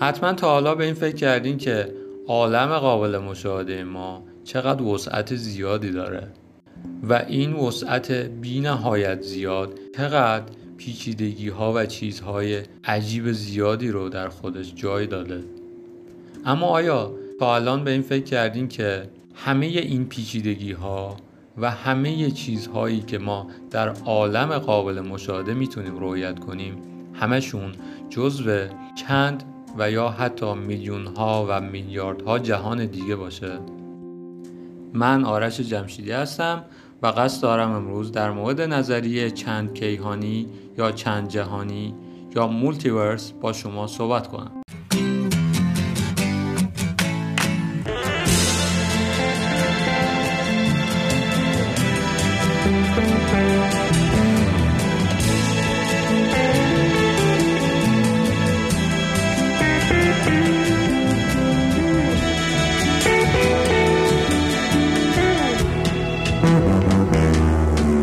حتما تا حالا به این فکر کردین که عالم قابل مشاهده ما چقدر وسعت زیادی داره. و این وسعت بی نهایت زیاد چقدر پیچیدگی ها و چیزهای عجیب زیادی رو در خودش جای داده. اما آیا تا الان به این فکر کردین که همه این پیچیدگی ها و همه چیزهایی که ما در عالم قابل مشاهده می‌تونیم رویت کنیم همشون جزو چند و یا حتی میلیون ها و میلیاردها جهان دیگه باشه من آرش جمشیدی هستم و قصد دارم امروز در مورد نظریه چند کیهانی یا چند جهانی یا مولتیورس با شما صحبت کنم.